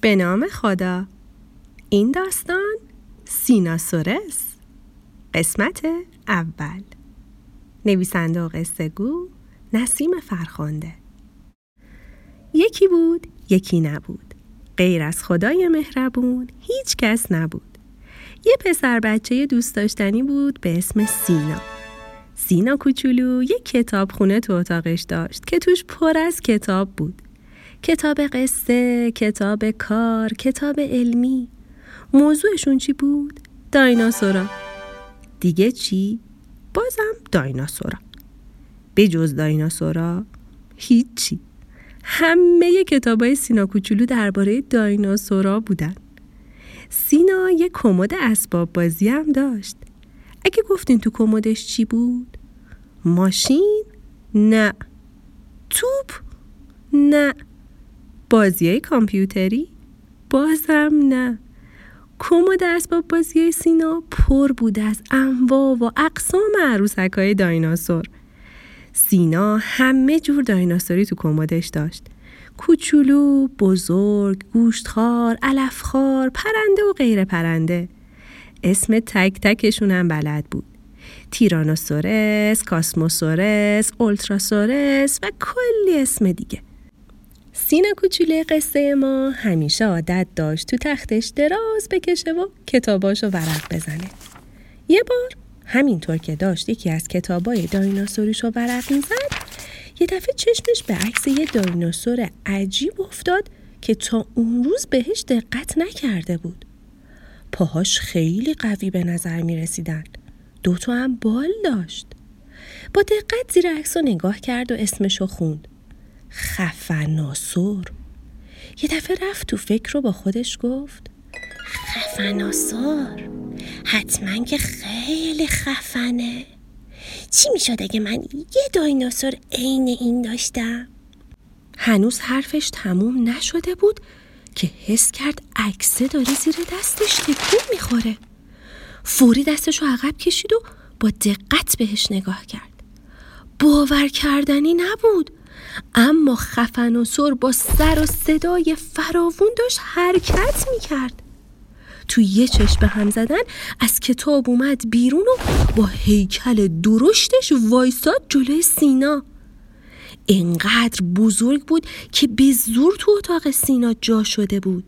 به نام خدا. این داستان سیناسورس قسمت اول. نویسنده و قصه گو نسیم فرخانده یکی بود یکی نبود. غیر از خدای مهربون هیچ کس نبود. یه پسر بچه دوست داشتنی بود به اسم سینا. سینا کوچولو یک کتاب خونه تو اتاقش داشت که توش پر از کتاب بود. کتاب قصه، کتاب کار، کتاب علمی موضوعشون چی بود؟ دایناسورا دیگه چی؟ بازم دایناسورا به جز دایناسورا هیچی همه کتاب های سینا کوچولو درباره دایناسورا بودن سینا یه کمد اسباب بازی هم داشت اگه گفتین تو کمدش چی بود؟ ماشین؟ نه توپ؟ نه بازی کامپیوتری؟ بازم نه. کمد اسباب بازی سینا پر بود از انواع و اقسام عروسک های دایناسور. سینا همه جور دایناسوری تو کمدش داشت. کوچولو، بزرگ، گوشتخوار، علفخوار، پرنده و غیر پرنده. اسم تک تکشون هم بلد بود. تیرانوسورس، کاسموسورس، اولتراسورس و کلی اسم دیگه. سینا کوچوله قصه ما همیشه عادت داشت تو تختش دراز بکشه و کتاباشو ورق بزنه. یه بار همینطور که داشت یکی از کتابای دایناسوریشو ورق می‌زد یه دفعه چشمش به عکس یه دایناسور عجیب افتاد که تا اون روز بهش دقت نکرده بود. پاهاش خیلی قوی به نظر می رسیدن. دوتا هم بال داشت. با دقت زیر عکس رو نگاه کرد و اسمشو خوند. خفناسور یه دفعه رفت تو فکر رو با خودش گفت خفناسور حتما که خیلی خفنه. چی می‌شد اگه من یه دایناسور عین این داشتم؟ هنوز حرفش تموم نشده بود که حس کرد عکسه داره زیر دستش تکون می‌خوره. فوری دستش رو عقب کشید و با دقت بهش نگاه کرد. باور کردنی نبود. اما خفن و سر با سر و صدای فراوون داشت حرکت می‌کرد. تو یه چشم هم زدن از کتاب اومد بیرون و با هیکل درشتش وایساد جلوی سینا. انقدر بزرگ بود که به زور تو اتاق سینا جا شده بود.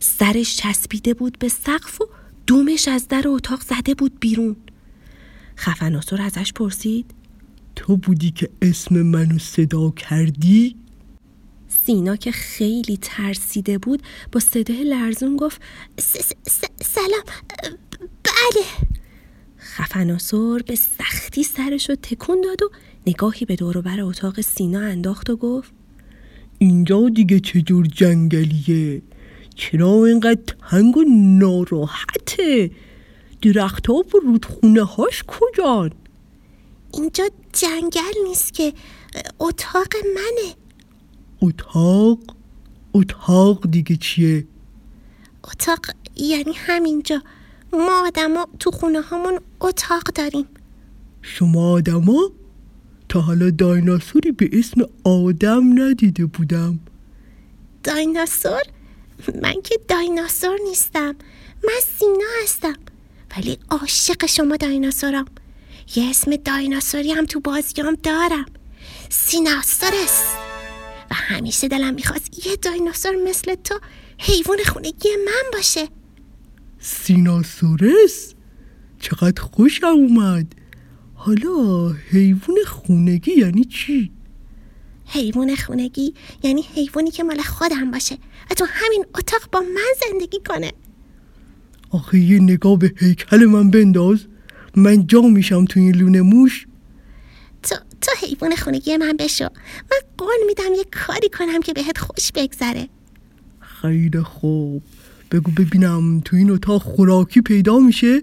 سرش چسبیده بود به سقف و دومش از در اتاق زده بود بیرون. خفناسور ازش پرسید تو بودی که اسم منو صدا کردی؟ سینا که خیلی ترسیده بود با صدای لرزون گفت سلام بله. خفناسور به سختی سرش رو تکون داد و نگاهی به بر اتاق سینا انداخت و گفت اینجا دیگه چجور جنگلیه؟ چرا اینقدر تنگ و ناراحته؟ درخت ها و رودخونه هاش کجان؟ اینجا جنگل نیست که اتاق منه اتاق؟ اتاق دیگه چیه؟ اتاق یعنی همینجا ما آدما تو خونه همون اتاق داریم شما آدما؟ تا حالا دایناسوری به اسم آدم ندیده بودم دایناسور؟ من که دایناسور نیستم من سینا هستم ولی عاشق شما دایناسورم یه اسم دایناسوری هم تو بازیام دارم. سیناسورس و همیشه دلم می‌خواست یه دایناسور مثل تو حیوان خونگی من باشه. سیناسورس؟ چقدر خوشم اومد. حالا حیوان خونگی یعنی چی؟ حیوان خونگی یعنی حیوانی که مال خودم باشه و تو همین اتاق با من زندگی کنه. آخه یه نگاه به هیکل من بنداز. من جا میشم تو این لونه موش تو تو حیوان خونگی من بشو من قول میدم یه کاری کنم که بهت خوش بگذره خیلی خوب بگو ببینم تو این اتاق خوراکی پیدا میشه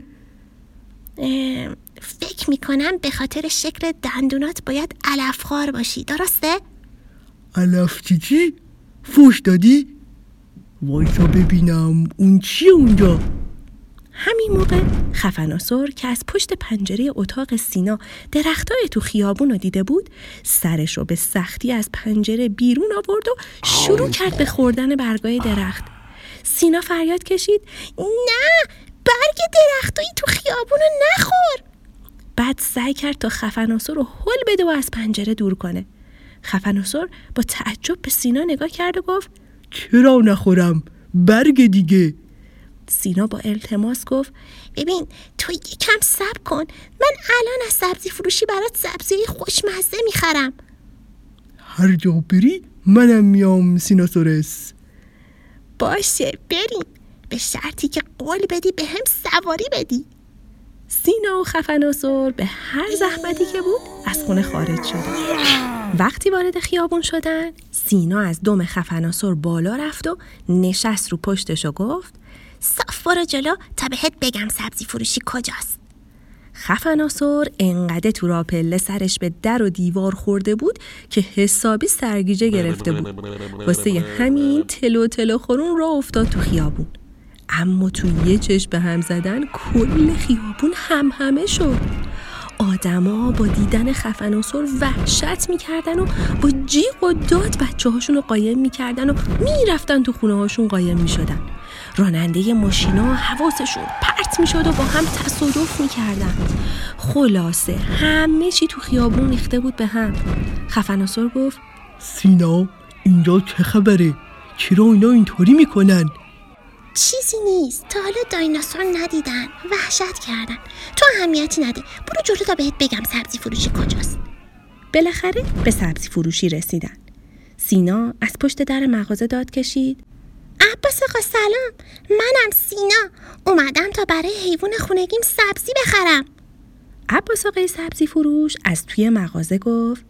فکر می‌کنم به خاطر شکل دندونات باید علفخوار باشی درسته؟ علف چی چی؟ فوش دادی؟ وایسا ببینم اون چیه اونجا؟ همین موقع خفناسور که از پشت پنجره اتاق سینا درختای تو خیابون رو دیده بود سرش رو به سختی از پنجره بیرون آورد و شروع کرد به خوردن برگای درخت. سینا فریاد کشید نه برگ درختایی تو خیابونو نخور. بعد سعی کرد تا خفناسور رو هل بده و از پنجره دور کنه. خفناسور با تعجب به سینا نگاه کرد و گفت چرا نخورم؟ برگ دیگه. سینا با التماس گفت ببین تو یکم صبر کن. من الان از سبزی فروشی برات سبزی خوشمزه می‌خرم. هر جا بری منم میام سیناسورس باشه بریم. به شرطی که قول بدی به هم سواری بدی. سینا و خفناسور به هر زحمتی که بود از خونه خارج شدن. وقتی وارد خیابون شدن سینا از دم خفناسور بالا رفت و نشست رو پشتش و گفت صاف برو جلو تا بهت بگم سبزی فروشی کجاست. خفناسور انقدر تو را پله سرش به در و دیوار خورده بود که حسابی سرگیجه گرفته بود. واسه همین تلو تلو خورون را افتاد تو خیابون. اما تو یه چشم به هم زدن کل خیابون هم همه شد. آدما با دیدن خفناسور وحشت می‌کردن و با جیغ و داد بچه هاشون رو قایم می‌کردن و می‌رفتن تو خونه هاشون قایم می‌شدن. راننده ماشینا حواسشون پرت می‌شد و با هم تصادف می‌کردن. خلاصه همه چی تو خیابون ریخته بود به هم. خفناسور گفت سینا اینجا چه خبره؟ چرا اینا اینطوری می‌کنن؟ چیزی نیست. تا حالا دایناسور ندیدن. وحشت کردن. تو اهمیتی نده. برو جلو تا بهت بگم سبزی فروشی کجاست. بالاخره به سبزی فروشی رسیدن. سینا از پشت در مغازه داد کشید. عباس آقا سلام منم سینا. اومدم تا برای حیوان خونگیم سبزی بخرم. عباس آقای سبزی فروش از توی مغازه گفت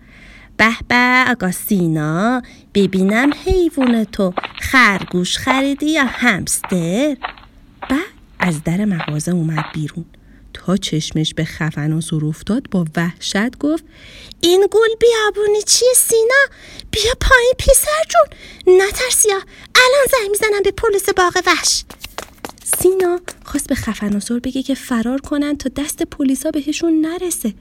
به به آقا سینا ببینم حیوان تو خرگوش خریدی یا همستر؟ بعد از در مغازه اومد بیرون. تا چشمش به خفن و سر افتاد با وحشت گفت این گل بیابونی چیه سینا؟ بیا پایین پسر جون. نترسیا الان زنگ می‌زنم به پلیس باغ وحش. سینا خواست به خفناسور بگه که فرار کنن تا دست پلیسا بهشون نرسه.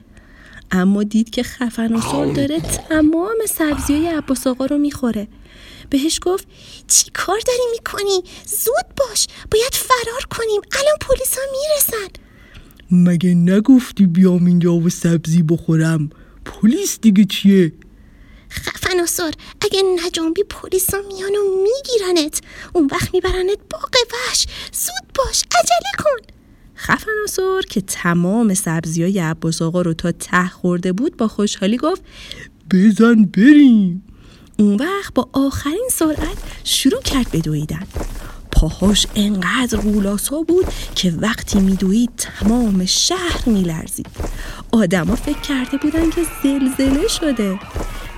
اما دید که خفناسور داره تمام سبزی های عباس آقا رو می‌خوره. بهش گفت چی کار داری می‌کنی؟ زود باش باید فرار کنیم. الان پلیسا می‌رسن. مگه نگفتی بیام اینجا و سبزی بخورم؟ پلیس دیگه چیه؟ خفناسور اگه نجنبی پلیسا میان و میگیرنت اون وقت میبرنت باغ وحش. زود باش عجله کن. خفناسور که تمام سبزی های عباس آقا رو تا ته خورده بود با خوشحالی گفت بزن بریم. اون وقت با آخرین سرعت شروع کرد به دویدن. پاهاش انقدر غولاسا بود که وقتی میدوید تمام شهر میلرزید. آدما فکر کرده بودن که زلزله شده.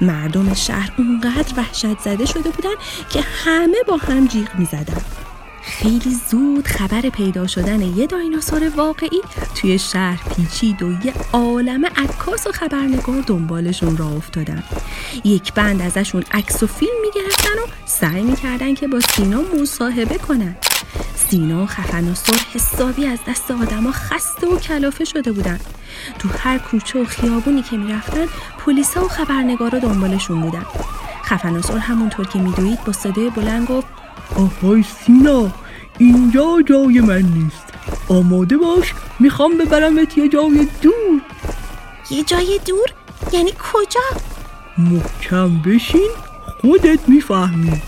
مردم شهر اونقدر وحشت زده شده بودن که همه با هم جیغ می‌زدن. خیلی زود خبر پیدا شدن یه دایناسور واقعی توی شهر پیچید و یه عالم عکاس و خبرنگار دنبالشون را افتادن. یک بند ازشون عکس و فیلم می‌گرفتن و سعی می‌کردن که با سینا مصاحبه کنن. سینا و خفناسور حسابی از دست آدما خسته و کلافه شده بودن. تو هر کوچه و خیابونی که می‌رفتن پلیسا و خبرنگارا دنبالشون بودن. خفناسور همونطور که میدوید با صدای بلند گفت آهای سینا اینجا جای من نیست. آماده باش می‌خوام ببرمت یه جای دور. یه جای دور؟ یعنی کجا؟ محکم بشین خودت می‌فهمی.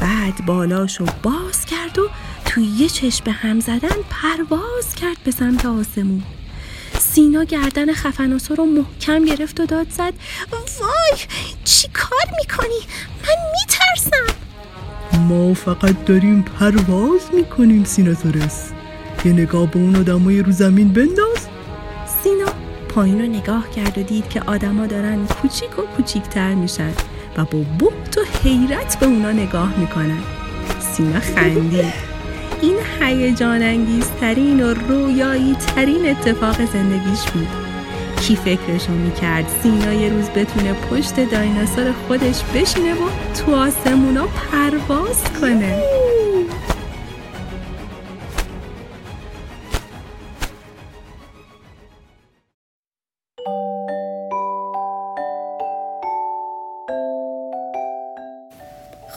بعد بالاشو باز کرد و توی یه چشم هم زدن پرواز کرد به سمت آسمون. سینا گردن خفناسو رو محکم گرفت و داد زد وای چی کار می‌کنی؟ من میترسم. ما فقط داریم پرواز می‌کنیم سیناتورس یه نگاه به اون آدمای رو زمین بنداز. سینا پایین رو نگاه کرد و دید که آدما دارن کوچیک و کوچیکتر میشن. و با بحت و حیرت به اونا نگاه می‌کنن. سینا خندید. این هیجان انگیزترین و رویایی ترین اتفاق زندگیش بود. کی فکرشو می‌کرد سینا یه روز بتونه پشت دایناسور خودش بشینه و تو آسمونا پرواز کنه؟